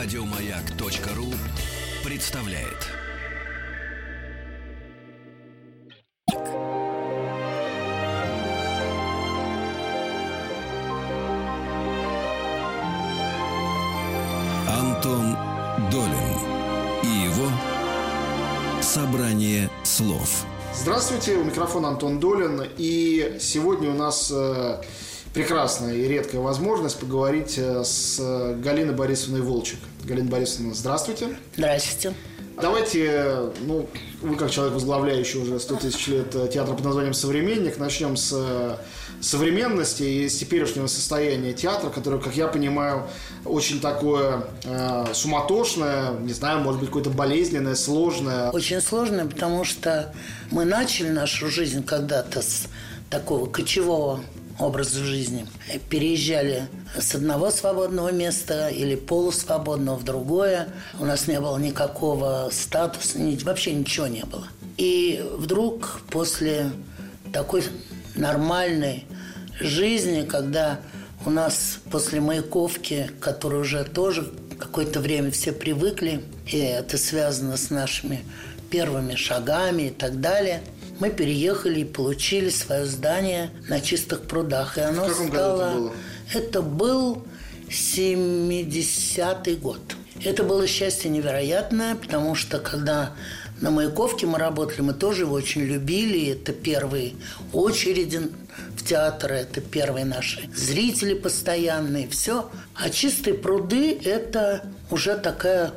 Радиомаяк.ру представляет. Антон Долин и его собрание слов. Здравствуйте, у микрофона Антон Долин. И сегодня у нас э, прекрасная и редкая возможность поговорить э, с Галиной Борисовной Волчек. Галина Борисовна, здравствуйте. Здравствуйте. Давайте, ну, вы как человек, возглавляющий уже 100 тысяч лет э, театр под названием «Современник», начнем с э, современности и с теперешнего состояния театра, которое, как я понимаю, очень такое э, суматошное, не знаю, может быть, какое-то болезненное, сложное. Очень сложное, потому что мы начали нашу жизнь когда-то с такого кочевого образа жизни. Переезжали с одного свободного места или полусвободного в другое. У нас не было никакого статуса, вообще ничего не было. И вдруг после такой нормальной жизни, когда у нас после Маяковки, которые уже тоже какое-то время все привыкли, и это связано с нашими первыми шагами и так далее – мы переехали и получили свое здание на чистых прудах. И оно в каком стало... году это было? Это был 70-й год. Это было счастье невероятное, потому что когда на Маяковке мы работали, мы тоже его очень любили. Это первые очереди в театр, это первые наши зрители постоянные, все. А чистые пруды – это уже такая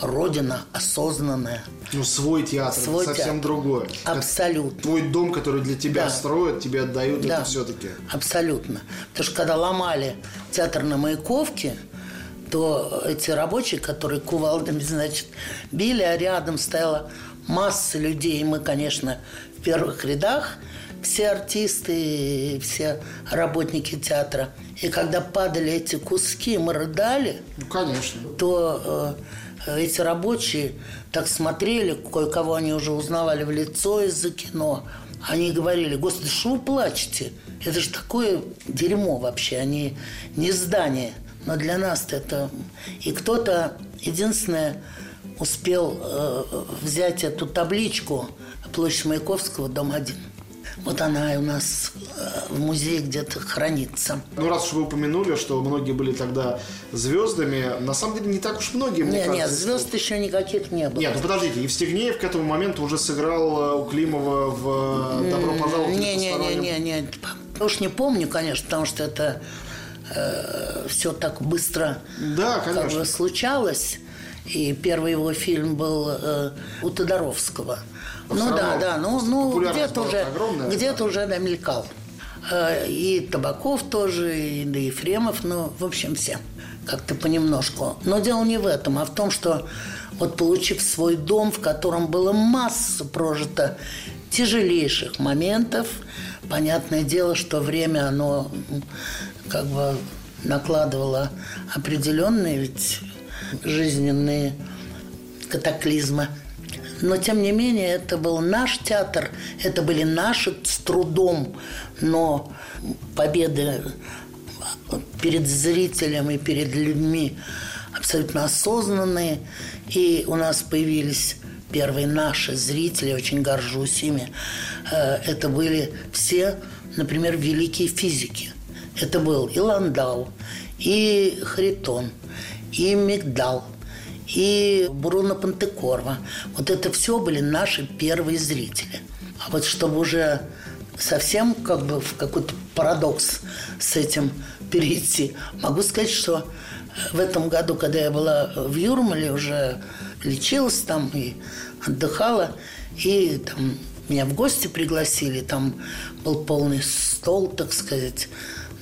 родина осознанная. Ну, свой театр, Свой совсем театр. другое. Абсолютно. Твой дом, который для тебя Да. строят, тебе отдают, Да, это все-таки. Абсолютно. Потому что когда ломали театр на Маяковке, то эти рабочие, которые кувалдами, значит, били, а рядом стояла масса людей. И мы, конечно, в первых рядах, все артисты, все работники театра. И когда падали эти куски, мы рыдали, Ну, конечно. то э, эти рабочие так смотрели, кое-кого они уже узнавали в лицо из-за кино. Они говорили, господи, что вы плачете? Это же такое дерьмо вообще, они не здание. Но для нас это... И кто-то, единственное, успел э, взять эту табличку площадь Маяковского, дом 1. Вот она и у нас э, в музее где-то хранится. Ну, раз уж вы упомянули, что многие были тогда звездами, на самом деле не так уж многие, мне Нет, нет, кажется. звезд еще никаких не было. Нет, ну подождите, Евстигнеев к этому моменту уже сыграл э, у Климова в э, «Добро пожаловать» Не, или не, не, «Посторонним». не, не. Уж не помню, конечно, потому что это все так быстро Да, как конечно. бы случалось. И первый его фильм был э, у Тодоровского. Ну да, да, ну, ну где-то уже, огромная. где-то уже намелькал. Э, и Табаков тоже, и да Ефремов, ну, в общем, все как-то понемножку. Но дело не в этом, а в том, что вот получив свой дом, в котором было масса прожито тяжелейших моментов, понятное дело, что время, оно как бы накладывало определенные ведь жизненные катаклизмы. Но, тем не менее, это был наш театр, это были наши с трудом, но победы перед зрителем и перед людьми абсолютно осознанные. И у нас появились первые наши зрители, очень горжусь ими. Э, Это были все, например, великие физики. Это был и Ландау, и Харитон, и Мигдал, и Бруно Пантекорва. Вот это все были наши первые зрители. А вот чтобы уже совсем как бы в какой-то парадокс с этим перейти, могу сказать, что в этом году, когда я была в Юрмале, уже лечилась там и отдыхала, и там меня в гости пригласили, там был полный стол, так сказать,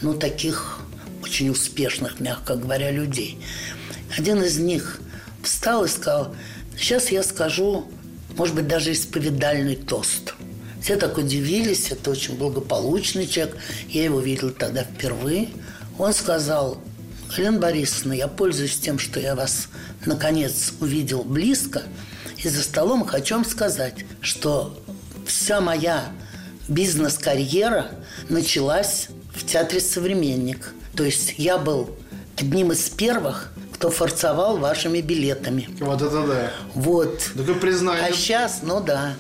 ну, таких очень успешных, мягко говоря, людей. Один из них встал и сказал, сейчас я скажу, может быть, даже исповедальный тост. Все так удивились, это очень благополучный человек. Я его видел тогда впервые. Он сказал, Галина Борисовна, я пользуюсь тем, что я вас наконец увидел близко, и за столом хочу вам сказать, что вся моя бизнес-карьера началась в театре «Современник». То есть я был одним из первых, кто форцовал вашими билетами. Вот это да. Вот. Такое признание. А сейчас, ну да.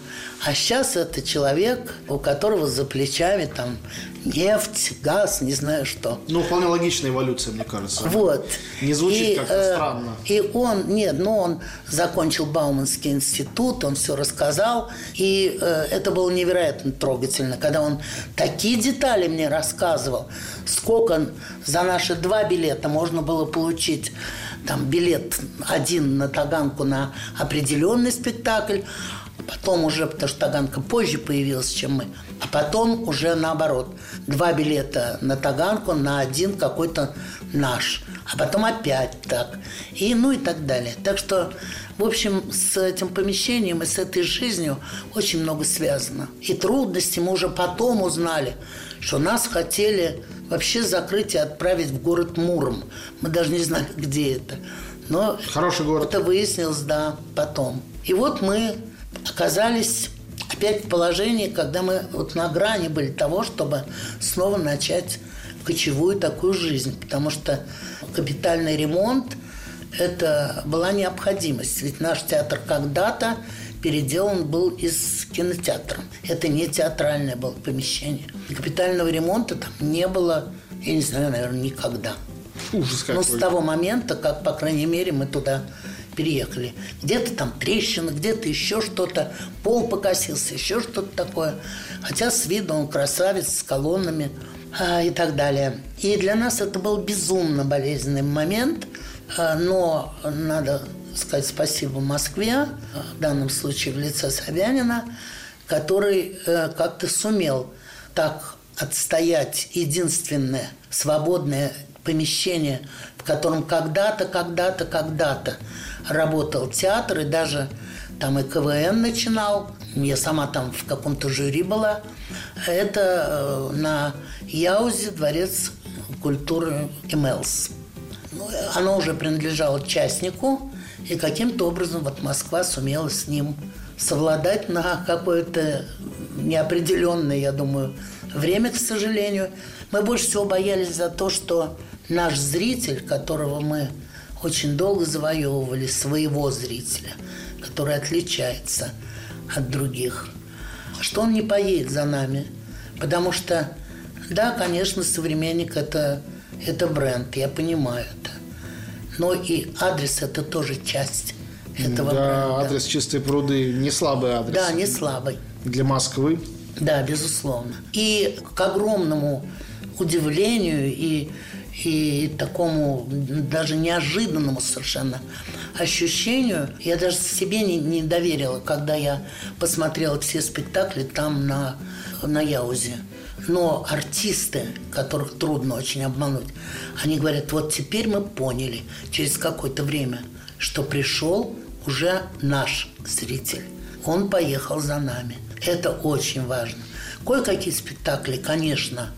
А сейчас это человек, у которого за плечами там нефть, газ, не знаю что. Ну, вполне логичная эволюция, мне кажется. Вот. Не звучит как-то э, странно. И он, нет, ну он закончил Бауманский институт, он все рассказал. И э, это было невероятно трогательно, когда он такие детали мне рассказывал. Сколько за наши два билета можно было получить там билет один на Таганку на определенный спектакль, Потом уже, потому что Таганка позже появилась, чем мы. А потом уже наоборот. Два билета на Таганку, на один какой-то наш. А потом опять так. И ну и так далее. Так что, в общем, с этим помещением и с этой жизнью очень много связано. И трудности мы уже потом узнали, что нас хотели вообще закрыть и отправить в город Муром. Мы даже не знали, где это. Но Хороший город. это выяснилось, да, потом. И вот мы оказались опять в положении, когда мы вот на грани были того, чтобы снова начать кочевую такую жизнь. Потому что капитальный ремонт – это была необходимость. Ведь наш театр когда-то переделан был из кинотеатра. Это не театральное было помещение. И капитального ремонта там не было, я не знаю, наверное, никогда. Ужас какой. с того момента, как, по крайней мере, мы туда переехали. Где-то там трещина, где-то еще что-то, пол покосился, еще что-то такое. Хотя с виду он красавец, с колоннами а, и так далее. И для нас это был безумно болезненный момент, а, но надо сказать спасибо Москве, в данном случае в лице Собянина, который э, как-то сумел так отстоять единственное свободное помещение, в котором когда-то, когда-то, когда-то работал театр, и даже там и КВН начинал. Я сама там в каком-то жюри была. Это э, на Яузе дворец культуры Эмелс. Ну, оно уже принадлежало частнику, и каким-то образом вот Москва сумела с ним совладать на какое-то неопределенное, я думаю, время, к сожалению. Мы больше всего боялись за то, что наш зритель, которого мы очень долго завоевывали, своего зрителя, который отличается от других, что он не поедет за нами. Потому что, да, конечно, современник это, это бренд, я понимаю это. Но и адрес это тоже часть этого да, бренда. адрес Чистые пруды не слабый адрес. Да, не слабый. Для Москвы. Да, безусловно. И к огромному удивлению и, и такому даже неожиданному совершенно ощущению, я даже себе не, не доверила, когда я посмотрела все спектакли там на, на Яузе. Но артисты, которых трудно очень обмануть, они говорят, вот теперь мы поняли через какое-то время, что пришел уже наш зритель. Он поехал за нами. Это очень важно. Кое-какие спектакли, конечно,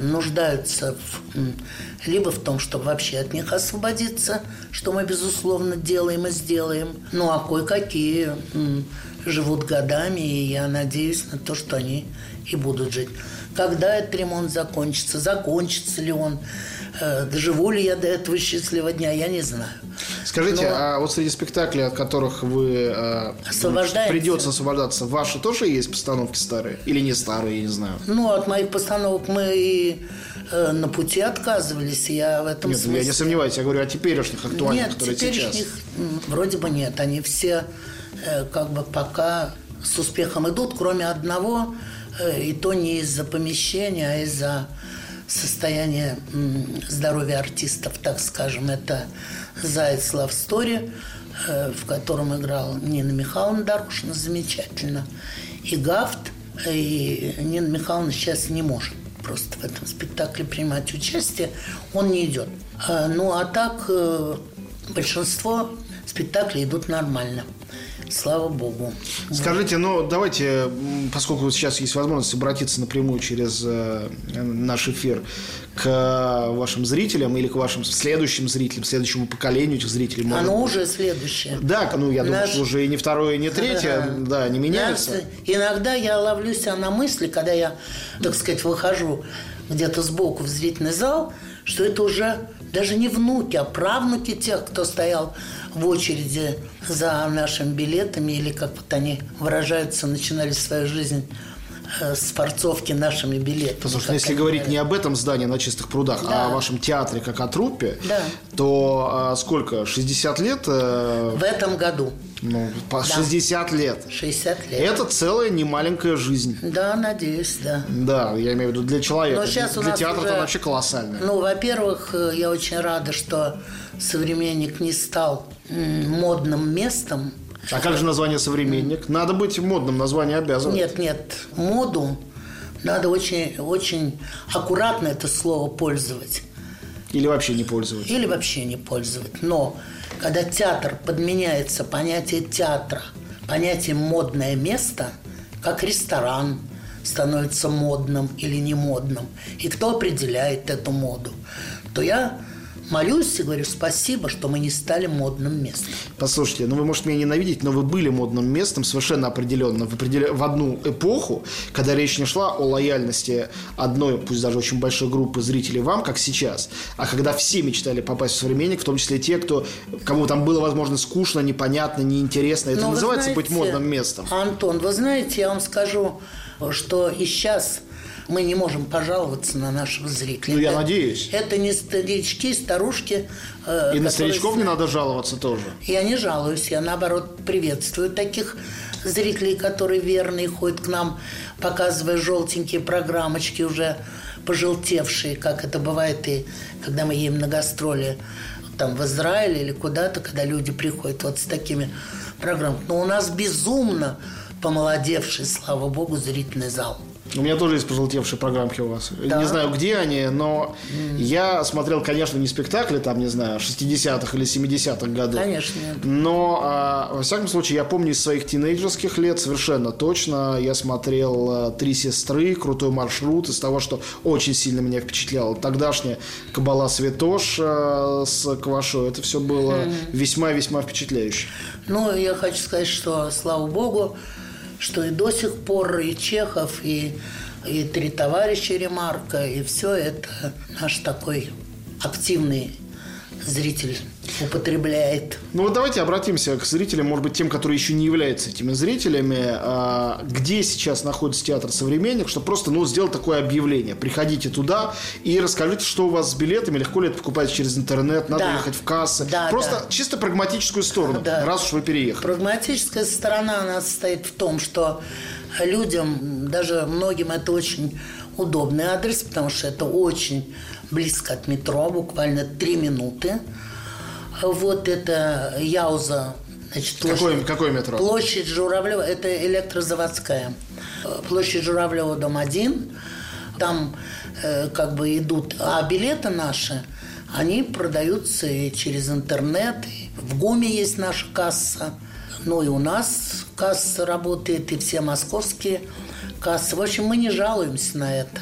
нуждаются в, либо в том, чтобы вообще от них освободиться, что мы, безусловно, делаем и сделаем. Ну, а кое-какие живут годами, и я надеюсь на то, что они и будут жить. Когда этот ремонт закончится, закончится ли он, доживу ли я до этого счастливого дня, я не знаю. Скажите, Но- а вот среди спектаклей, от которых вы э, придется освобождаться, ваши тоже есть постановки старые? Или не старые, я не знаю. Ну, от моих постановок мы и э, на пути отказывались. Я в этом Нет, смысле... я не сомневаюсь, я говорю о теперешних актуальных, Нет, которые теперешних сейчас. вроде бы нет. Они все э, как бы пока с успехом идут, кроме одного, э, и то не из-за помещения, а из-за состояния м, здоровья артистов, так скажем. Это «Заяц Love Story», э, в котором играла Нина Михайловна Дорошина замечательно, и «Гафт», и Нина Михайловна сейчас не может просто в этом спектакле принимать участие, он не идет. А, Ну, а так э, большинство спектаклей идут нормально. Слава Богу. Скажите, ну давайте, поскольку сейчас есть возможность обратиться напрямую через э, наш эфир к вашим зрителям или к вашим следующим зрителям, следующему поколению этих зрителей. может Оно уже следующее. Да, ну я думаю, Наш- что уже и не второе, и не третье, да, не меняется. Знаете, Иногда я ловлю себя на мысли, когда я, так сказать, выхожу где-то сбоку в зрительный зал, что это уже даже не внуки, а правнуки тех, кто стоял в очереди за нашими билетами, или как вот они выражаются, начинали свою жизнь э, с форцовки нашими билетами. Послушайте, ну, если говорить говорят. не об этом здании на чистых прудах, да. а о вашем театре как о труппе, да. то а, сколько? 60 лет? Э... В этом году. Ну, по да. 60 лет. 60 лет. Это целая немаленькая жизнь. Да, надеюсь, да. Да, я имею в виду для человека. Но сейчас для у нас театра уже, это вообще колоссально. Ну, во-первых, э, я очень рада, что современник не стал модным местом. А как же название современник? Надо быть модным, название обязано. Нет, нет, моду надо очень, очень аккуратно это слово пользовать. Или вообще не пользовать. Или вообще не пользовать. Но когда театр подменяется понятие театра понятием модное место, как ресторан становится модным или не модным, и кто определяет эту моду, то я молюсь и говорю спасибо, что мы не стали модным местом. Послушайте, ну вы можете меня ненавидеть, но вы были модным местом совершенно определенно в, определя... в одну эпоху, когда речь не шла о лояльности одной, пусть даже очень большой группы зрителей вам, как сейчас, а когда все мечтали попасть в современник, в том числе те, кто, кому там было, возможно, скучно, непонятно, неинтересно. Это но называется знаете, быть модным местом. Антон, вы знаете, я вам скажу, что и сейчас мы не можем пожаловаться на наших зрителей. Ну, я это, надеюсь. Это не старички, старушки. Э, И на старичков не надо жаловаться тоже. Я не жалуюсь, я наоборот приветствую таких зрителей, которые верные, ходят к нам, показывая желтенькие программочки уже пожелтевшие, как это бывает и когда мы едем на гастроли там в Израиле или куда-то, когда люди приходят вот с такими программами. Но у нас безумно помолодевший, слава богу, зрительный зал. У меня тоже есть пожелтевшие программки у вас. Да. Не знаю, где они, но mm. я смотрел, конечно, не спектакли, там, не знаю, 60-х или 70-х годов. Конечно. Но, а, во всяком случае, я помню из своих тинейджерских лет совершенно точно. Я смотрел а, «Три сестры», «Крутой маршрут» из того, что очень сильно меня впечатляло. Тогдашняя «Кабала Святош» а, с Квашой. Это все было весьма-весьма mm. впечатляюще. Ну, я хочу сказать, что, слава богу, что и до сих пор и Чехов, и, и три товарища Ремарка, и все это наш такой активный зритель употребляет. Ну вот давайте обратимся к зрителям, может быть, тем, которые еще не являются этими зрителями. А, где сейчас находится театр «Современник», чтобы просто ну, сделать такое объявление. Приходите туда и расскажите, что у вас с билетами, легко ли это покупать через интернет, надо да. ехать в кассы. Да, просто да. чисто прагматическую сторону, да. раз уж вы переехали. Прагматическая сторона у нас состоит в том, что людям, даже многим это очень удобный адрес, потому что это очень близко от метро, буквально три минуты. Вот это Яуза, значит, площадь, какой, какой метро? Площадь Журавлева, это электрозаводская. Площадь Журавлева, дом 1. Там э, как бы идут, а билеты наши, они продаются и через интернет. И в ГУМе есть наша касса. Ну и у нас касса работает, и все московские кассы. В общем, мы не жалуемся на это.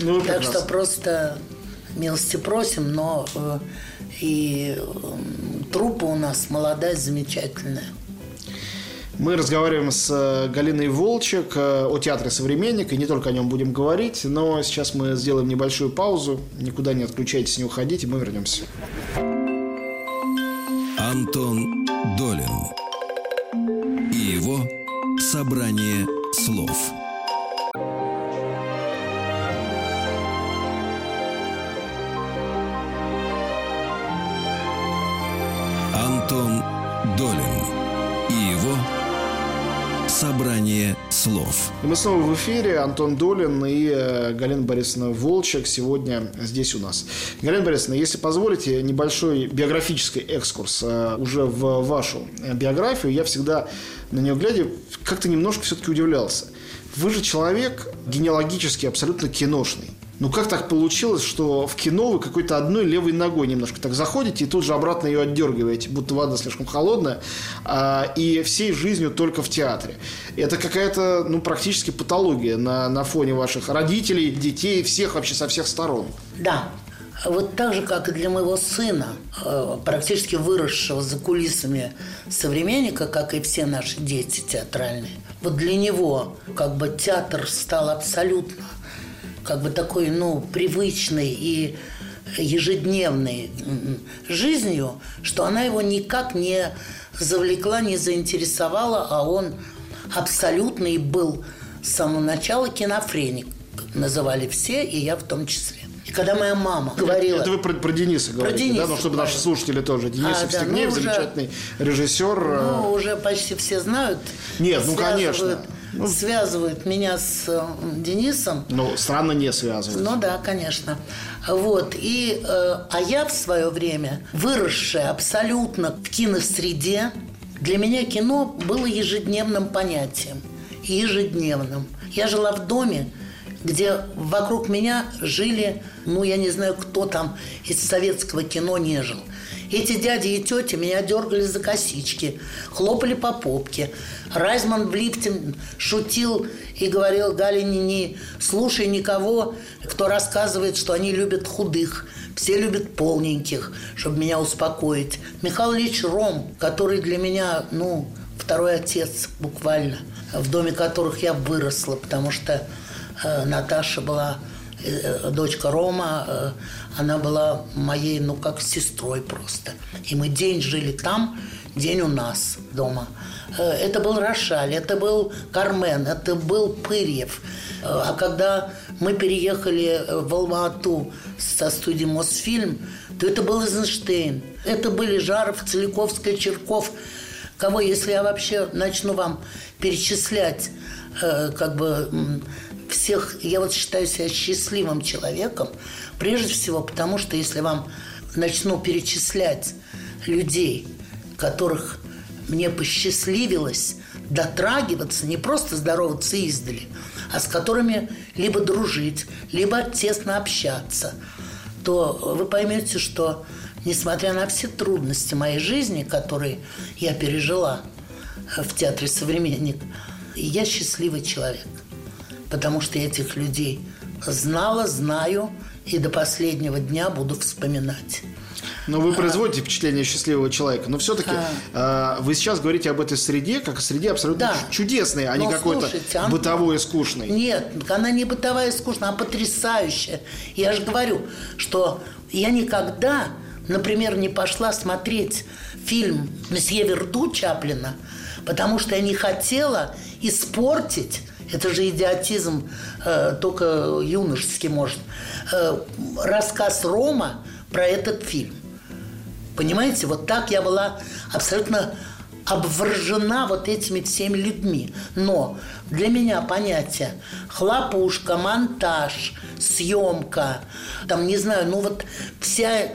Ну, так что просто милости просим, но э, и э, труппа у нас молодая, замечательная. Мы разговариваем с э, Галиной Волчек о театре «Современник», и не только о нем будем говорить, но сейчас мы сделаем небольшую паузу. Никуда не отключайтесь, не уходите, мы вернемся. Антон Долин и его «Собрание слов». Слов. И мы снова в эфире. Антон Долин и э, Галина Борисовна Волчек сегодня здесь у нас. Галина Борисовна, если позволите, небольшой биографический экскурс э, уже в вашу биографию. Я всегда на нее глядя как-то немножко все-таки удивлялся. Вы же человек генеалогически абсолютно киношный. Ну как так получилось, что в кино вы какой-то одной левой ногой немножко так заходите и тут же обратно ее отдергиваете, будто вода слишком холодная, а, и всей жизнью только в театре. Это какая-то, ну, практически патология на, на фоне ваших родителей, детей, всех вообще со всех сторон. Да, вот так же, как и для моего сына, э, практически выросшего за кулисами современника, как и все наши дети театральные, вот для него как бы театр стал абсолютно как бы такой, ну, привычный и ежедневной жизнью, что она его никак не завлекла, не заинтересовала, а он абсолютно и был с самого начала кинофреник. Называли все, и я в том числе. И когда моя мама говорила... Это вы про, про Дениса говорите, Дениса да? Ну, чтобы наши слушатели тоже. Денис А, да, Евстигнеев, ну, уже- замечательный режиссер. э, Ну, уже почти все знают. Нет, ну, конечно. Ну. Связывают меня с Денисом. Ну, странно не связывать. Ну да, конечно. Вот. И, э, а я в свое время, выросшая абсолютно в киносреде, для меня кино было ежедневным понятием. Ежедневным. Я жила в доме, где вокруг меня жили, ну, я не знаю, кто там из советского кино не жил. Эти дяди и тети меня дергали за косички, хлопали по попке. Райзман в лифте шутил и говорил Галине, не слушай никого, кто рассказывает, что они любят худых. Все любят полненьких, чтобы меня успокоить. Михаил Ильич Ром, который для меня, ну, второй отец буквально, в доме которых я выросла, потому что Наташа была э, дочка Рома, э, она была моей, ну, как сестрой просто. И мы день жили там, день у нас дома. Э, Это был Рошаль, это был Кармен, это был Пырьев. Э, А когда мы переехали э, в Алма-Ату со студии Мосфильм, то это был Эйзенштейн. Это были Жаров, Целиковская, Черков. Кого, если я вообще начну вам перечислять, э, как бы всех, я вот считаю себя счастливым человеком, прежде всего, потому что если вам начну перечислять людей, которых мне посчастливилось дотрагиваться, не просто здороваться издали, а с которыми либо дружить, либо тесно общаться, то вы поймете, что несмотря на все трудности моей жизни, которые я пережила в театре «Современник», я счастливый человек, потому что я этих людей знала, знаю и до последнего дня буду вспоминать. Но вы производите впечатление счастливого человека. Но все-таки вы сейчас говорите об этой среде, как о среде абсолютно Да. чудесной, а не Но какой-то Антон, бытовой и скучной. Нет, она не бытовая и скучная, она потрясающая. Я же говорю, что я никогда, например, не пошла смотреть фильм «Месье Верду» Чаплина, потому что я не хотела испортить это же идиотизм, э, только юношеский может. э, рассказ Рома про этот фильм. Понимаете, вот так я была абсолютно обворожена вот этими всеми людьми. Но для меня понятие хлопушка, монтаж, съемка, там, не знаю, ну вот вся,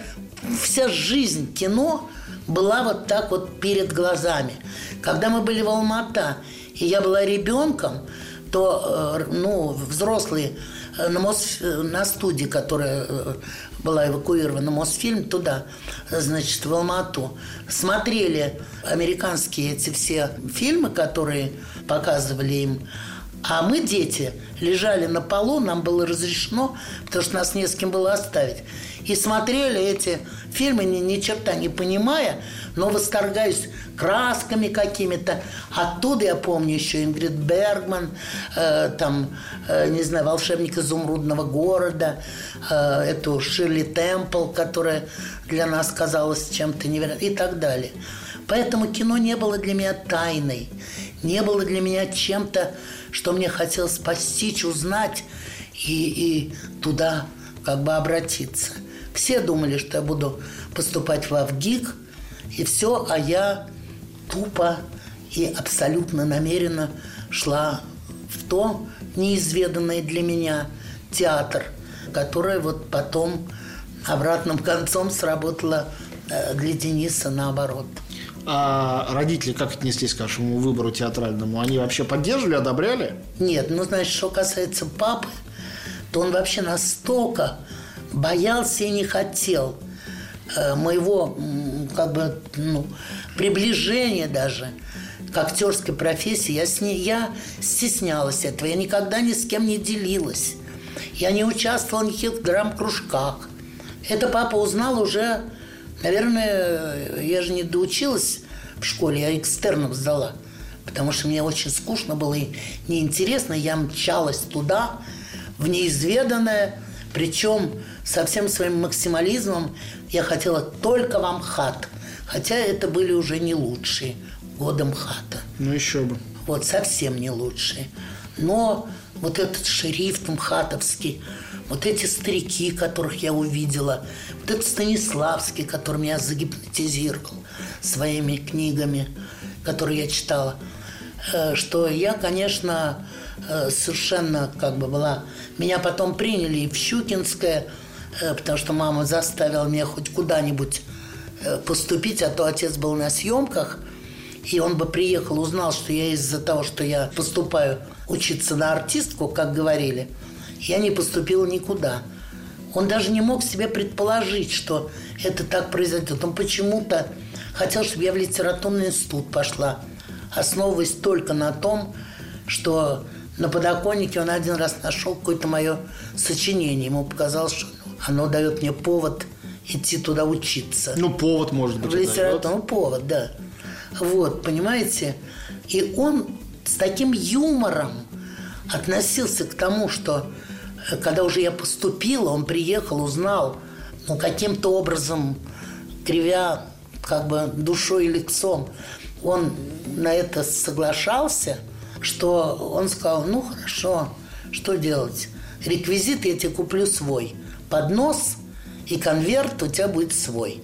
вся жизнь кино была вот так вот перед глазами. Когда мы были в Алмата, и я была ребенком, то, э, ну, взрослые э, на, Мос, на студии, которая э, была эвакуирована, Мосфильм, туда, значит, в Алмату, смотрели американские эти все фильмы, которые показывали им. А мы, дети, лежали на полу, нам было разрешено, потому что нас не с кем было оставить. И смотрели эти фильмы, ни, ни черта не понимая, но восторгаюсь красками какими-то. Оттуда я помню еще Ингрид Бергман, э, там, э, не знаю, «Волшебник изумрудного города», э, эту Ширли Темпл, которая для нас казалась чем-то невероятным, и так далее. Поэтому кино не было для меня тайной, не было для меня чем-то, что мне хотелось постичь, узнать и, и туда как бы обратиться. Все думали, что я буду поступать в Авгик, и все, а я тупо и абсолютно намеренно шла в то неизведанное для меня театр, которое вот потом обратным концом сработало э, для Дениса наоборот. А родители как отнеслись к вашему выбору театральному? Они вообще поддерживали, одобряли? Нет, ну, значит, что касается папы, то он вообще настолько боялся и не хотел э, моего, как бы, ну, приближения даже к актерской профессии. Я, с ней, я стеснялась этого, я никогда ни с кем не делилась. Я не участвовала в никаких драм-кружках. Это папа узнал уже, наверное, я же не доучилась в школе, я экстерном сдала. Потому что мне очень скучно было и неинтересно. Я мчалась туда, в неизведанное, причем со всем своим максимализмом я хотела только вам хат. Хотя это были уже не лучшие годы МХАТа. Ну еще бы. Вот совсем не лучшие. Но вот этот шериф МХАТовский, вот эти старики, которых я увидела, вот этот Станиславский, который меня загипнотизировал своими книгами, которые я читала, э, что я, конечно, э, совершенно как бы была... Меня потом приняли и в Щукинское, э, потому что мама заставила меня хоть куда-нибудь поступить, а то отец был на съемках, и он бы приехал, узнал, что я из-за того, что я поступаю учиться на артистку, как говорили, я не поступила никуда. Он даже не мог себе предположить, что это так произойдет. Он почему-то хотел, чтобы я в литературный институт пошла, основываясь только на том, что на подоконнике он один раз нашел какое-то мое сочинение. Ему показалось, что оно дает мне повод идти туда учиться. Ну, повод, может быть, В литературу, ну, повод, да. Вот, понимаете? И он с таким юмором относился к тому, что когда уже я поступила, он приехал, узнал, ну, каким-то образом, кривя как бы душой и лицом, он на это соглашался, что он сказал, ну, хорошо, что делать? Реквизит я тебе куплю свой. Поднос и конверт у тебя будет свой.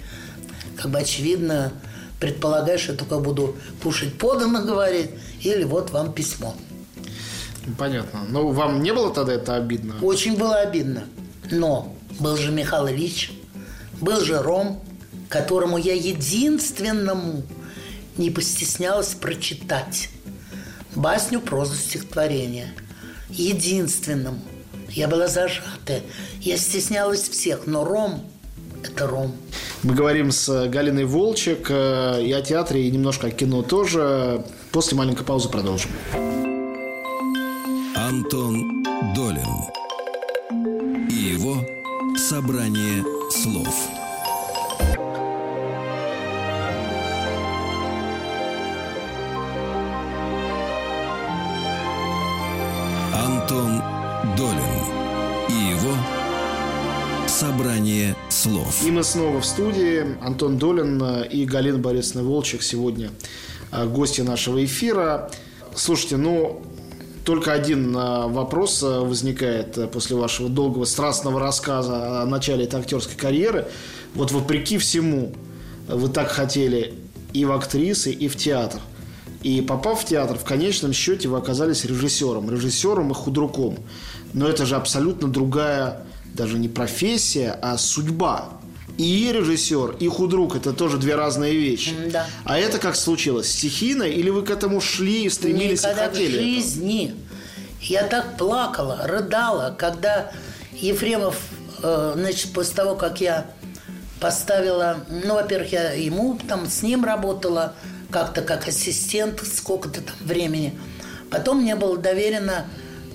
Как бы очевидно, предполагаешь, я только буду кушать подано, говорить, или вот вам письмо. Понятно. Но вам не было тогда это обидно? Очень было обидно. Но был же Михаил Ильич, был же Ром, которому я единственному не постеснялась прочитать басню, прозу, стихотворение. Единственному. Я была зажатая. Я стеснялась всех, но Ром – это Ром. Мы говорим с Галиной Волчек э, и о театре, и немножко о кино тоже. После маленькой паузы продолжим. Антон Долин и его «Собрание слов». Антон Долин и его «Собрание слов». И мы снова в студии. Антон Долин э, и Галина Борисовна Волчек сегодня э, гости нашего эфира. Слушайте, ну, только один э, вопрос возникает после вашего долгого страстного рассказа о начале этой актерской карьеры. Вот вопреки всему, вы так хотели и в актрисы, и в театр. И попав в театр, в конечном счете вы оказались режиссером. Режиссером и худруком. Но это же абсолютно другая, даже не профессия, а судьба. И режиссер, и худрук – это тоже две разные вещи. Да. А это как случилось? Стихийно? Или вы к этому шли и стремились Никогда и хотели? в жизни. Я так плакала, рыдала, когда Ефремов, э, значит, после того, как я поставила, ну, во-первых, я ему там с ним работала, как-то как ассистент сколько-то там времени. Потом мне было доверено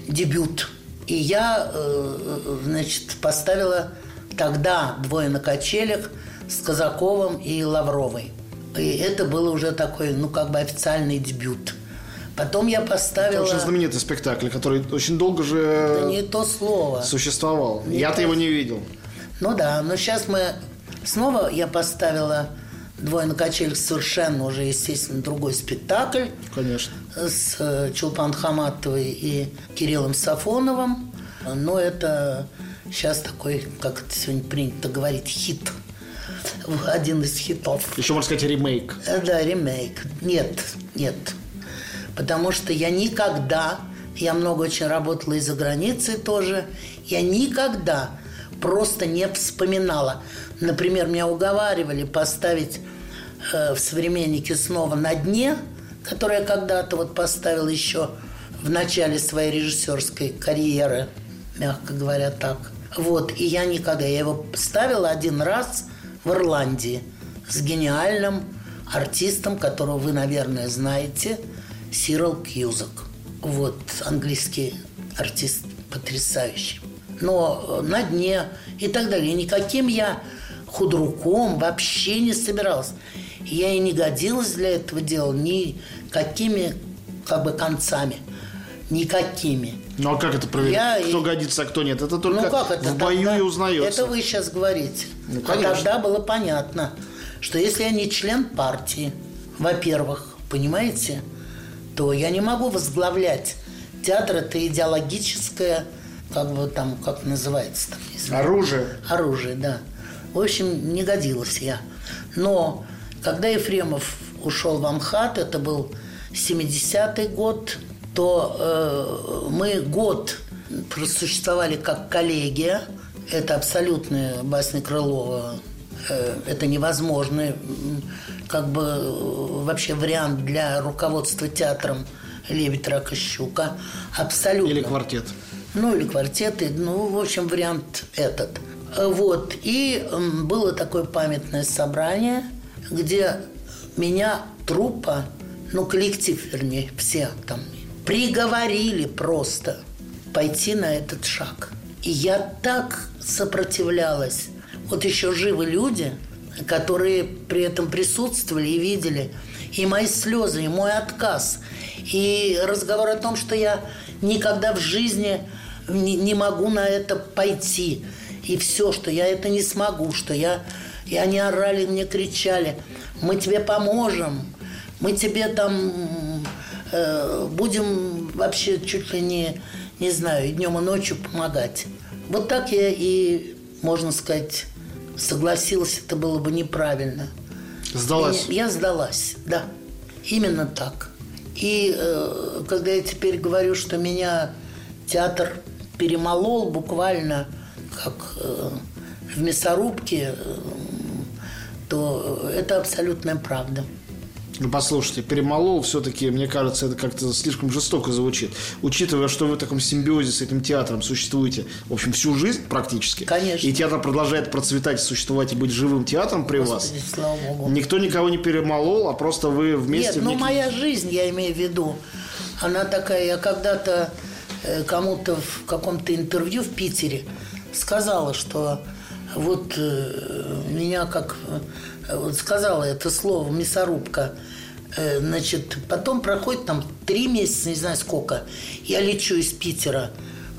дебют. И я, э, значит, поставила тогда «Двое на качелях» с Казаковым и Лавровой. И это было уже такой, ну, как бы официальный дебют. Потом я поставила... Это очень знаменитый спектакль, который очень долго же Это не то слово. существовал. Я-то то. его не видел. Ну да, но сейчас мы... Снова я поставила «Двое на качелях» совершенно уже, естественно, другой спектакль Конечно. с э, Чулпан Хаматовой и Кириллом Сафоновым. Но это сейчас такой, как это сегодня принято говорить, хит. Один из хитов. Еще можно сказать ремейк. Э, Да, ремейк. Нет, нет. Потому что я никогда, я много очень работала и за границей тоже, я никогда просто не вспоминала. Например, меня уговаривали поставить э, в «Современнике» снова «На дне», которое я когда-то вот поставила еще в начале своей режиссерской карьеры, мягко говоря так. Вот, и я никогда, я его ставила один раз в Ирландии с гениальным артистом, которого вы, наверное, знаете, Сирил Кьюзак. Вот, английский артист потрясающий. Но э, на дне и так далее. Никаким я худруком вообще не собиралась. Я и не годилась для этого дела никакими как бы концами. Никакими. Ну а как это проверить? Я кто годится, а кто нет? Это только ну как это в бою тогда? и узнается. Это вы сейчас говорите. Ну, а тогда было понятно, что если я не член партии, во-первых, понимаете, то я не могу возглавлять. Театр это идеологическое, как бы там, как называется там. Оружие. Оружие, да. В общем, не годилась я. Но когда Ефремов ушел в Амхат, это был 70-й год, то э, мы год просуществовали как коллегия. Это абсолютная басня Крылова. Э, это невозможный как бы э, вообще вариант для руководства театром Лебедь Рака Щука. Абсолютно. Или квартет. Ну, или квартеты. Ну, в общем, вариант этот. Э, Вот. И было такое памятное собрание, где меня труппа, ну, коллектив, вернее, все там, приговорили просто пойти на этот шаг. И я так сопротивлялась. Вот еще живы люди, которые при этом присутствовали и видели и мои слезы, и мой отказ, и разговор о том, что я никогда в жизни не, не могу на это пойти, и все, что я это не смогу, что я... И они орали, мне кричали, мы тебе поможем, мы тебе там будем вообще чуть ли не, не знаю, и днем и ночью помогать. Вот так я и, можно сказать, согласилась, это было бы неправильно. Сдалась. Я, я сдалась, да. Именно так. И э, когда я теперь говорю, что меня театр перемолол буквально, как э, в мясорубке, э, то это абсолютная правда. Ну, послушайте, перемолол все-таки, мне кажется, это как-то слишком жестоко звучит. Учитывая, что вы в таком симбиозе с этим театром существуете, в общем, всю жизнь практически. Конечно. И театр продолжает процветать, существовать и быть живым театром при Господи, вас. слава богу. Никто никого не перемолол, а просто вы вместе... Нет, ну некий- моя жизнь, я имею в виду, она такая, я когда-то э, кому-то в каком-то интервью в Питере сказала, что вот э, меня как э, вот сказала это слово мясорубка. Э, Значит, потом проходит там три месяца, не знаю сколько. Я лечу из Питера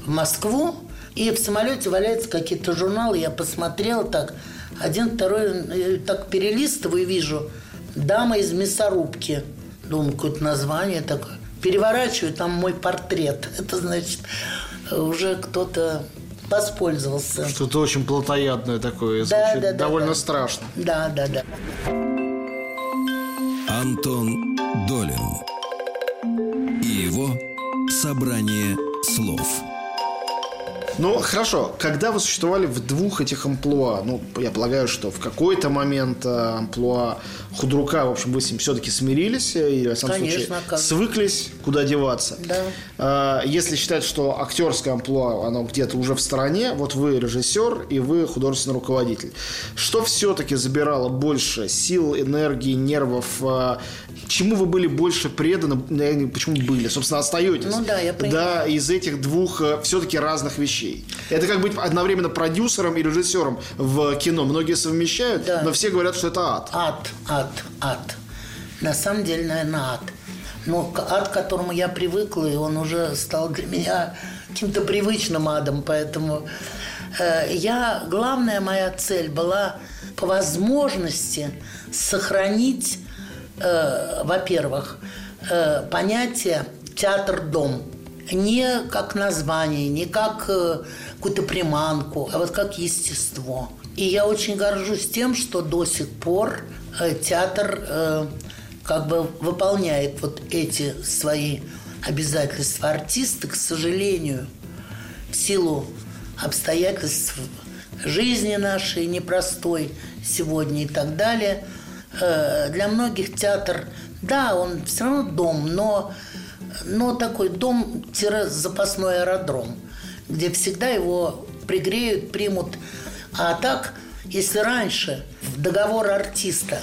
в Москву, и в самолете валяются какие-то журналы. Я посмотрела так, один, второй, так перелистываю и вижу «Дама из мясорубки». Думаю, какое-то название такое. Переворачиваю, там мой портрет. Это значит, уже кто-то воспользовался. Что-то очень плотоядное такое, Да, да, да, довольно да. страшно. Да, да, да. Антон Долин и его собрание слов. Ну, хорошо. Когда вы существовали в двух этих амплуа, ну, я полагаю, что в какой-то момент э, амплуа худрука, в общем, вы с ним все-таки смирились, э, и, во всяком Конечно, случае, как? свыклись, куда деваться. Да. А, Если считать, что актерское амплуа, оно где-то уже в стороне, вот вы режиссер и вы художественный руководитель. Что все-таки забирало больше сил, энергии, нервов? Чему вы были больше преданы? Не- Почему были? Собственно, остаетесь. Ну да, я понимаю. Да, из этих двух все-таки разных вещей. Это как быть одновременно продюсером и режиссером в кино. Многие совмещают, Да. но все говорят, что это ад. Ад, ад, ад. На самом деле, наверное, ад. Но ад, к которому я привыкла, и он уже стал для меня каким-то привычным адом. Поэтому э, я, главная моя цель была по возможности сохранить, э, во-первых, э, понятие театр-дом. Не как название, не как э, какую-то приманку, а вот как естество. И я очень горжусь тем, что до сих пор э, театр э, как бы выполняет вот эти свои обязательства артиста, к сожалению, в силу обстоятельств жизни нашей непростой сегодня и так далее. Для многих театр, да, он все равно дом, но, но такой дом-запасной аэродром, где всегда его пригреют, примут. А так, если раньше в договор артиста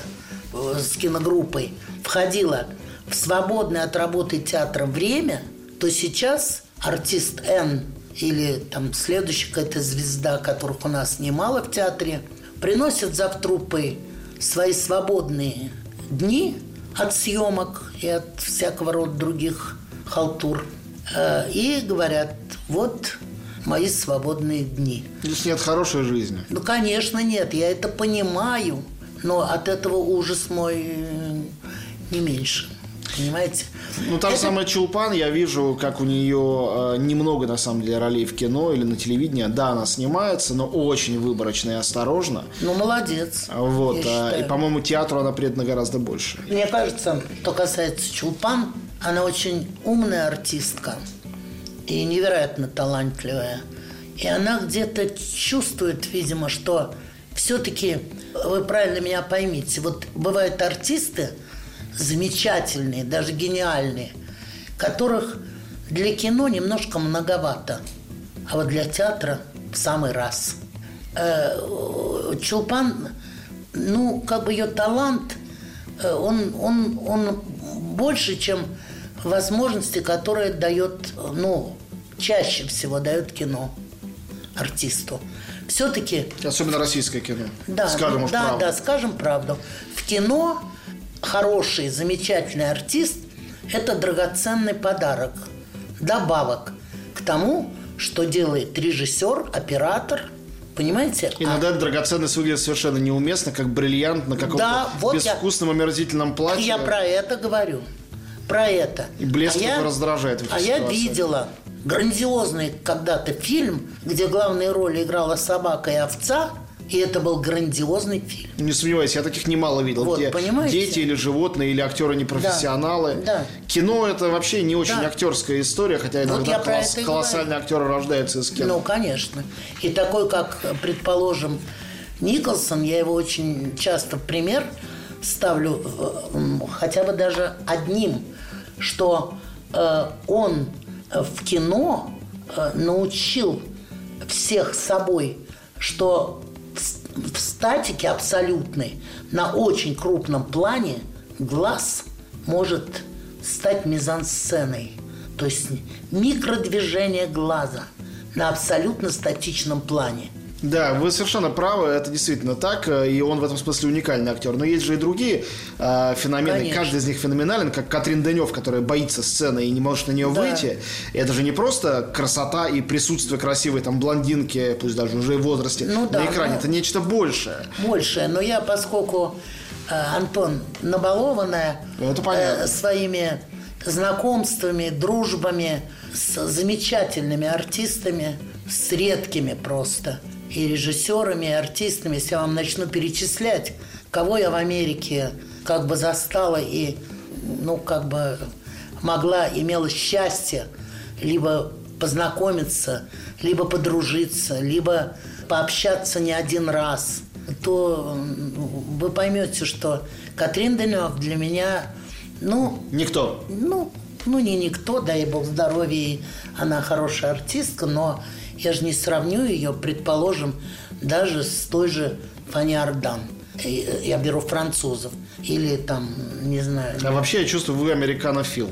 э, с киногруппой входило в свободное от работы театра время, то сейчас артист Н или там следующая какая-то звезда, которых у нас немало в театре, приносят за труппой свои свободные дни от съемок и от всякого рода других халтур. Э, и говорят, вот мои свободные дни. Здесь нет хорошей жизни. Ну, конечно, нет, я это понимаю, но от этого ужас мой э, не меньше. Понимаете? Ну, та же Это- самая Чулпан, я вижу, как у нее э, немного, на самом деле, ролей в кино или на телевидении. Да, она снимается, но очень выборочно и осторожно. Ну, молодец. Вот, считаю. и, по-моему, театру она предана гораздо больше. Мне кажется, что касается Чулпан, она очень умная артистка и невероятно талантливая. И она где-то чувствует, видимо, что все-таки, вы правильно меня поймите, вот бывают артисты замечательные, даже гениальные, которых для кино немножко многовато, а вот для театра в самый раз. Э, Чулпан, ну, как бы ее талант, э, он, он, он больше, чем возможности, которые дает, ну, чаще всего дает кино артисту. Все-таки Особенно российское кино. да, Скажем да, правду. да, скажем правду. В кино хороший, замечательный артист – это драгоценный подарок, добавок к тому, что делает режиссер, оператор, понимаете? А- Иногда эта драгоценность выглядит совершенно неуместно, как бриллиант на каком-то Да, вот я- безвкусном, омерзительном платье. Я про это говорю. Про это. И блеск А я- раздражает А я ситуациях. видела грандиозный когда-то фильм, где главные роли играла собака и овца, и это был грандиозный фильм. Не сомневаюсь, я таких немало видел, Вот, где понимаете? дети или животные, или актеры непрофессионалы. Да, да. Кино это вообще не очень Да. актерская история, хотя иногда я про колосс- это и колоссальные актеры рождаются из кино. Ну, конечно. И такой, как, предположим, Николсон, я его очень часто в пример ставлю, э, хотя бы даже одним, что э, он э, в кино э, научил всех собой, что в, в статике абсолютной на очень крупном плане глаз может стать мизансценой. То есть микродвижение глаза на абсолютно статичном плане. Да, вы совершенно правы, это действительно так, э, и он в этом смысле уникальный актер. Но есть же и другие э, феномены, Конечно. каждый из них феноменален, как Катрин Денев, которая боится сцены и не может на нее Да. выйти. И это же не просто красота и присутствие красивой там блондинки, пусть даже уже в возрасте, Ну да, на экране. но- Это нечто большее. Большее. Но я, поскольку, э, Антон, набалованная Это понятно. э, своими знакомствами, дружбами с замечательными артистами, с редкими просто, и режиссерами, и артистами, если я вам начну перечислять, кого я в Америке как бы застала и, ну, как бы могла, имела счастье либо познакомиться, либо подружиться, либо пообщаться не один раз, то вы поймете, что Катрин Денев для меня, ну, Никто. ну, ну не никто, дай бог здоровья, она хорошая артистка, но я же не сравню ее, предположим, даже с той же Фанни Ардан. Э, Я беру французов. Или там, не знаю. А вообще я чувствую, вы американофил.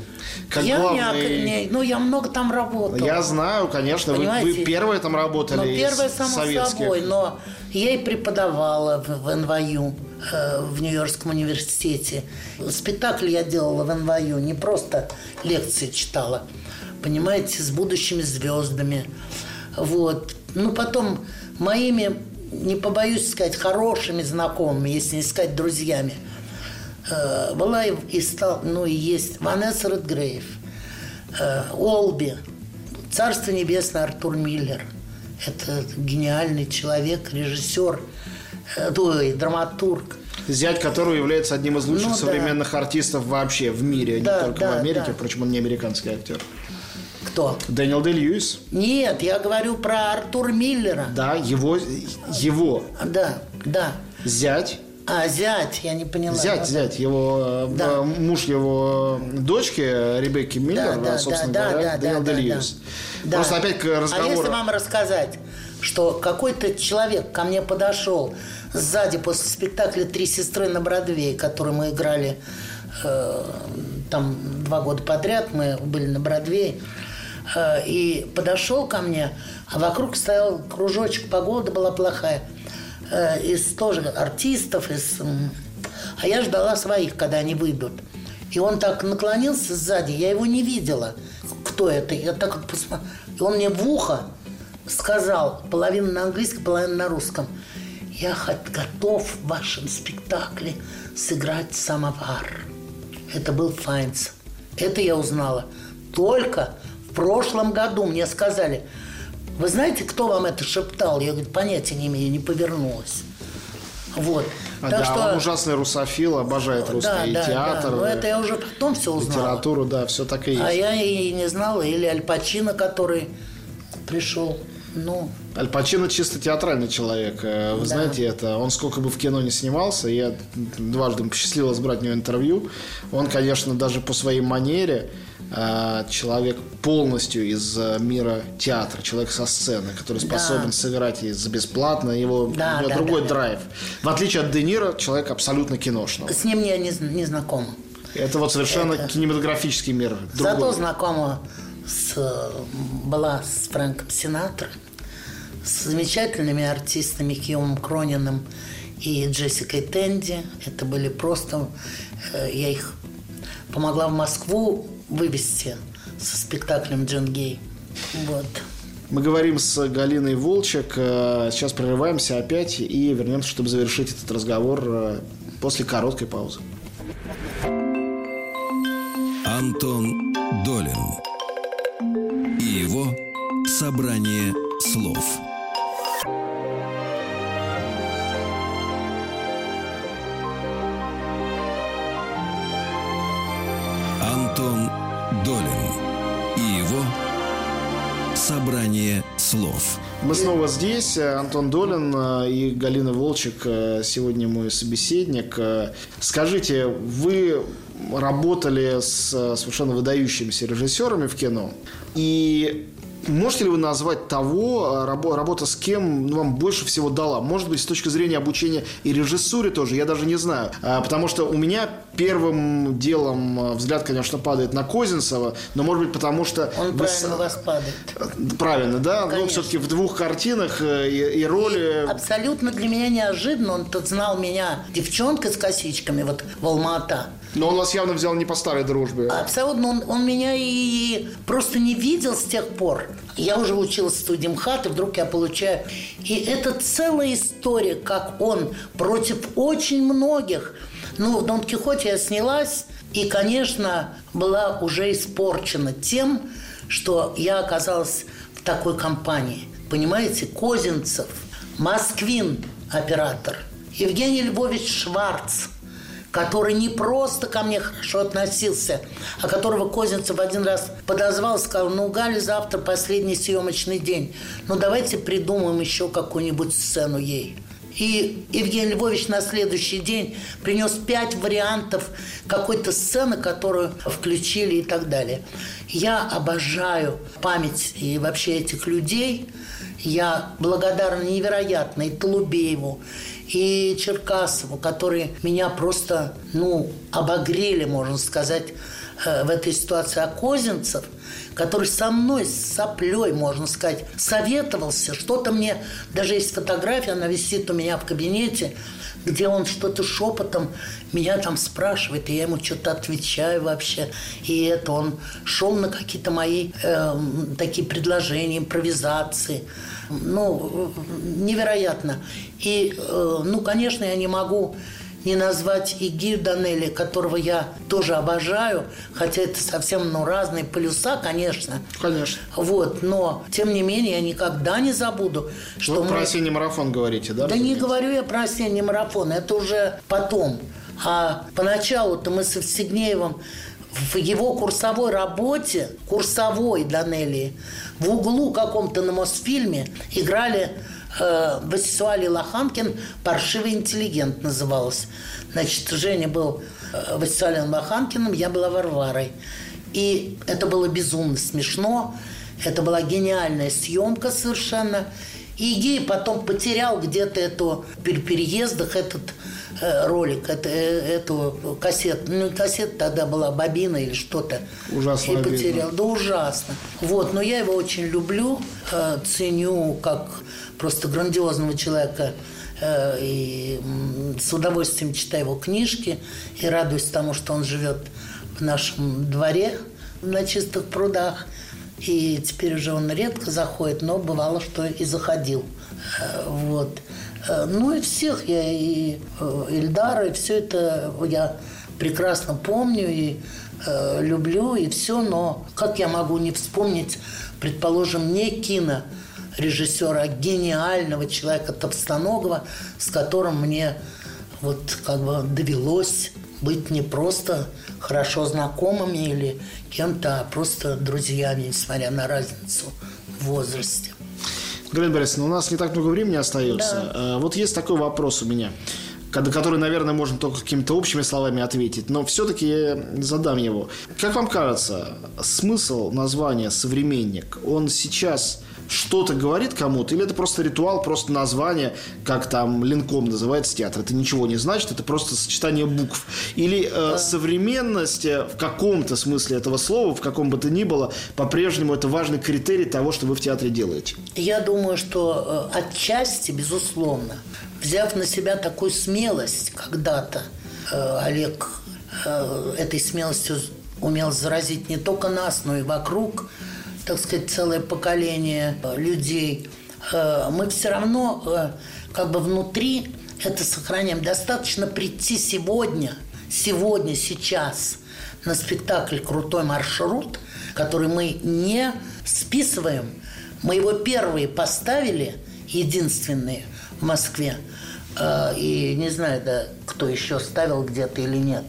Как я главный... не, не- ну, я много там работала. Я знаю, конечно, вы, вы первые там работали Ну, первое, из само советских. собой, но я и преподавала в, в НВЮ, э, в Нью-Йоркском университете. Спектакль я делала в НВЮ, не просто лекции читала, понимаете, с будущими звездами. Вот. Ну, потом моими, не побоюсь сказать, хорошими знакомыми, если не сказать друзьями, э, была и, и стал, ну и есть Ванесса Редгрейв, э, Олби, Царство Небесное Артур Миллер. Это гениальный человек, режиссер, э, ой, драматург. Зять которого является одним из лучших Ну, да. современных артистов вообще в мире, Да, не только да, в Америке, да. впрочем, он не американский актер. Кто? Дэниел Дэ Льюис, Нет, я говорю про Артур Миллера. да, его, его Да, да. зять, А, зять, я не поняла. зять, Да. зять, его э, Да. муж его дочки Ребекки Миллер, да, собственно да, говоря, да, Дэниел да, Дэ да, да. Просто опять к А разговору. если вам рассказать, что какой-то человек ко мне подошел сзади после спектакля «Три сестры» на Бродвее, который мы играли э, там два года подряд, мы были на Бродвее, э, и подошел ко мне, а вокруг стоял кружочек, погода была плохая, э, из тоже артистов, из, а я ждала своих, когда они выйдут. И он так наклонился сзади, я его не видела. кто это. Я так вот посмотрел. И он мне в ухо сказал, половину на английском, половину на русском. Я готов в вашем спектакле сыграть самовар. Это был Файнц. Это я узнала. Только прошлом году мне сказали, вы знаете, кто вам это шептал? Я говорю, понятия не имею, не повернулась. Вот. А, так да, что... он ужасный русофил, обожает русский да, и да, театр. Да. Но это я уже потом все узнала. Литературу, да, все так и есть. А я и не знала. Или Аль Пачино, который пришел. Ну, Аль Пачино чисто театральный человек. Э, вы да. знаете это. Он сколько бы в кино не снимался, я дважды посчастливилось брать у него интервью. Он, конечно, даже по своей манере человек полностью из э, мира театра, человек со сцены, который способен да. сыграть и за бесплатно, его да, да, другой да, драйв. Да. В отличие от Де Ниро, человек абсолютно киношный. С ним я не, не знакома. Это вот совершенно Это... кинематографический мир. Другой. Зато знакома с, была с Фрэнком Синатрой с замечательными артистами Киомом Крониным и Джессикой Тенди. Это были просто... Э, я их помогла в Москву вывести со спектаклем «Джин Гей». Вот. Мы говорим с Галиной Волчек. Э, сейчас прерываемся опять и вернемся, чтобы завершить этот разговор э, после короткой паузы. Антон Долин и его собрание слов. Собрание слов. Мы снова здесь. Антон Долин э, и Галина Волчек э, сегодня мой собеседник. Э, скажите, вы работали с совершенно выдающимися режиссерами в кино. И Можете ли вы назвать того, а, работа с кем ну, вам больше всего дала? Может быть, с точки зрения обучения и режиссуре тоже, я даже не знаю. А, потому что у меня первым делом а, взгляд, конечно, падает на Козинцева, но, может быть, потому что... Он вы... правильно вас падает. Правильно, да? Конечно. Но все-таки в двух картинах э, и, и роли... И абсолютно для меня неожиданно. Он тут знал меня девчонка с косичками, вот в Алма-Ата. Но он вас явно взял не по старой дружбе. Абсолютно. Он, он меня и просто не видел с тех пор. Я уже училась в студии МХАТ, и вдруг я получаю... И это целая история, как он против очень многих... Ну, в Дон Кихоте я снялась, и, конечно, была уже испорчена тем, что я оказалась в такой компании. Понимаете, Козинцев, Москвин оператор, Евгений Львович Шварц – который не просто ко мне хорошо относился, а которого Козинцев один раз подозвал сказал, ну, Галя, завтра последний съемочный день, ну, давайте придумаем еще какую-нибудь сцену ей. И Евгений Львович на следующий день принес пять вариантов какой-то сцены, которую включили и так далее. Я обожаю память и вообще этих людей. Я благодарна невероятно и Толубееву, и Черкасову, которые меня просто, ну, обогрели, можно сказать, э, в этой ситуации. А Козинцев, который со мной, с соплей, можно сказать, советовался, что-то мне, даже есть фотография, она висит у меня в кабинете, где он что-то шепотом меня там спрашивает, и я ему что-то отвечаю вообще. И это он шел на какие-то мои э, такие предложения, импровизации. Ну, невероятно. И, э, ну, конечно, я не могу не назвать и Гию Данелли, которого я тоже обожаю, хотя это совсем ну, разные полюса, конечно. Конечно. Вот, но, тем не менее, я никогда не забуду, что Вы мы... про осенний марафон говорите, да? Да не говорю я про осенний марафон, это уже потом. А поначалу-то мы с Евстигнеевым в его курсовой работе, курсовой Данелли, в углу каком-то на Мосфильме играли э, Васисуали Лоханкин «Паршивый интеллигент» называлась. Значит, Женя был э, Васисуалием Лоханкиным, я была Варварой. И это было безумно смешно. Это была гениальная съемка совершенно. И Гей потом потерял где-то эту при переездах этот ролик, это, э, эту кассету, ну кассета тогда была бобина или что-то. Ужасно И потерял. Да ужасно. Вот, но я его очень люблю, э, ценю как просто грандиозного человека и с удовольствием читаю его книжки и радуюсь тому, что он живет в нашем дворе на чистых прудах. И теперь уже он редко заходит, но бывало, что и заходил. Э, вот. Э, ну и всех я, и Ильдара, и все это я прекрасно помню и э, люблю, и все, но как я могу не вспомнить, предположим, не кино режиссера, а гениального человека Товстоногова, с которым мне вот как бы довелось быть не просто хорошо знакомыми или кем-то, а просто друзьями, несмотря на разницу в возрасте. Галина Борисовна, у нас не так много времени остается. Да. Э, вот есть такой вопрос у меня на который, наверное, можно только какими-то общими словами ответить, но все-таки я задам его. Как вам кажется, смысл названия «современник», он сейчас что-то говорит кому-то, или это просто ритуал, просто название, как там Линком называется театр. Это ничего не значит, это просто сочетание букв. Или э, современность э, в каком-то смысле этого слова, в каком бы то ни было, по-прежнему это важный критерий того, что вы в театре делаете. Я думаю, что э, отчасти, безусловно, взяв на себя такую смелость когда-то, э, Олег э, этой смелостью умел заразить не только нас, но и вокруг – так сказать, целое поколение э, людей, э, мы все равно э, как бы внутри это сохраняем. Достаточно прийти сегодня, сегодня, сейчас на спектакль «Крутой маршрут», который мы не списываем. Мы его первые поставили, единственные в Москве. И не знаю, да, кто еще ставил где-то или нет.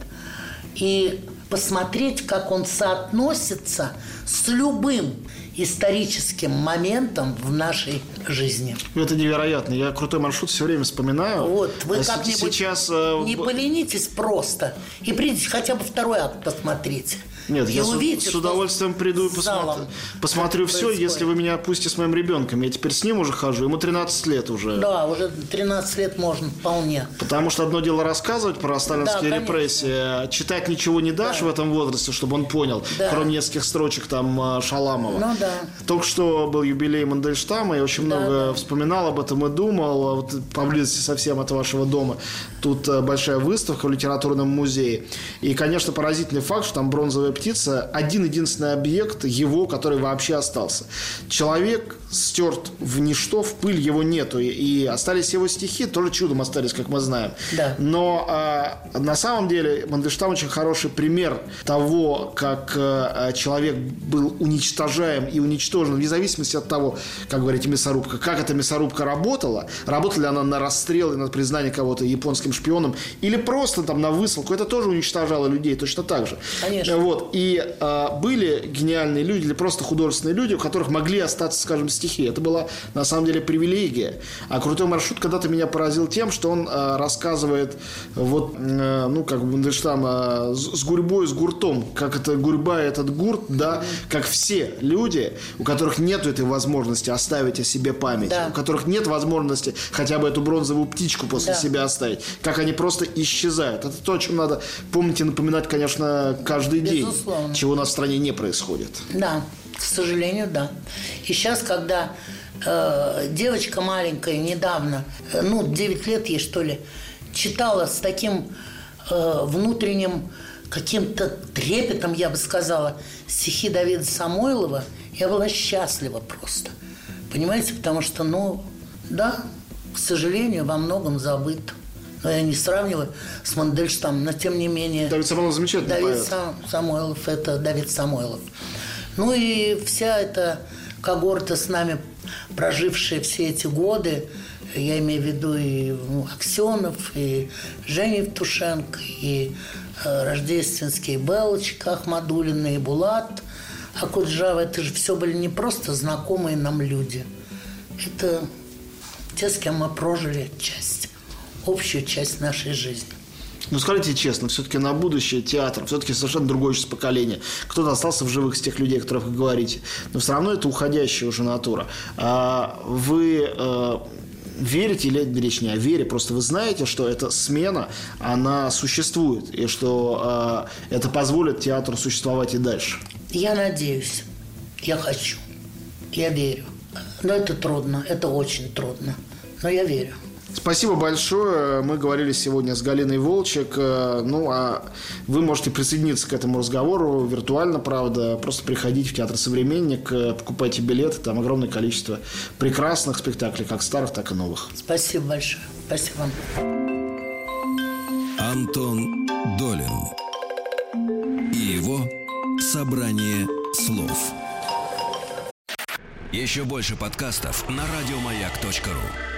И посмотреть, как он соотносится с любым историческим моментом в нашей жизни. Ну, это невероятно. Я крутой маршрут все время вспоминаю. Вот, вы а как-нибудь сейчас... Э, не поленитесь просто и придите хотя бы второй акт посмотрите. Нет, я увидите, с, с удовольствием приду и посмотрю, посмотрю все, происходит. если вы меня пустите с моим ребенком. Я теперь с ним уже хожу, ему 13 лет уже. Да, уже 13 лет можно вполне. Потому что одно дело рассказывать про сталинские да, репрессии, а читать ничего не дашь да. в этом возрасте, чтобы он понял, да. кроме нескольких строчек там а, Шаламова. Ну да. Только что был юбилей Мандельштама, я очень да, много да. вспоминал об этом и думал, вот поблизости совсем от вашего дома. Тут а, большая выставка в литературном музее. И, конечно, поразительный факт, что там бронзовая птица один единственный объект его, который вообще остался. Человек стерт в ничто, в пыль его нету. И остались его стихи, тоже чудом остались, как мы знаем. Да. Но а, на самом деле Мандельштам очень хороший пример того, как а, человек был уничтожаем и уничтожен, вне зависимости от того, как говорите, мясорубка, как эта мясорубка работала, работала ли она на расстрел и на признание кого-то японским шпионом, или просто там на высылку, это тоже уничтожало людей точно так же. Конечно. Вот. И а, были гениальные люди или просто художественные люди, у которых могли остаться, скажем, стихи. Это была на самом деле привилегия. А крутой маршрут когда-то меня поразил тем, что он э, рассказывает вот, э, ну, как бы там, э, с, с гурьбой, с гуртом, как это гурьба, этот гурт, да, как все люди, у которых нет этой возможности оставить о себе память, да. у которых нет возможности хотя бы эту бронзовую птичку после да. себя оставить, как они просто исчезают. Это то, о чем надо помнить и напоминать, конечно, каждый Безусловно. день, чего у нас в стране не происходит. Да. К сожалению, да. И сейчас, когда э, девочка маленькая недавно, э, ну, 9 лет ей, что ли, читала с таким э, внутренним каким-то трепетом, я бы сказала, стихи Давида Самойлова, я была счастлива просто. Понимаете, потому что, ну, да, к сожалению, во многом забыт. Но я не сравниваю с Мандельштамом, но тем не менее... Давид Самойлов замечательный Давид поэт. Сам, Самойлов – это Давид Самойлов. Ну и вся эта когорта с нами, прожившая все эти годы, я имею в виду и ну, Аксенов, и Женя Евтушенко, и э, рождественский Белочка Ахмадулина, и Булат Акуджава. Это же все были не просто знакомые нам люди. Это те, с кем мы прожили часть, общую часть нашей жизни. Ну, скажите честно, все-таки на будущее театр, все-таки совершенно другое сейчас поколение. Кто-то остался в живых с тех людей, о которых вы говорите. Но все равно это уходящая уже натура. А вы э, верите или речь не о вере, просто вы знаете, что эта смена, она существует, и что э, это позволит театру существовать и дальше? Я надеюсь, я хочу, я верю. Но это трудно, это очень трудно, но я верю. Спасибо большое. Мы говорили сегодня с Галиной Волчек. Э, ну, а вы можете присоединиться к этому разговору виртуально, правда. Просто приходите в Театр «Современник», э, покупайте билеты. Там огромное количество прекрасных спектаклей, как старых, так и новых. Спасибо большое. Спасибо вам. Антон Долин и его «Собрание слов». Еще больше подкастов на радиомаяк.ру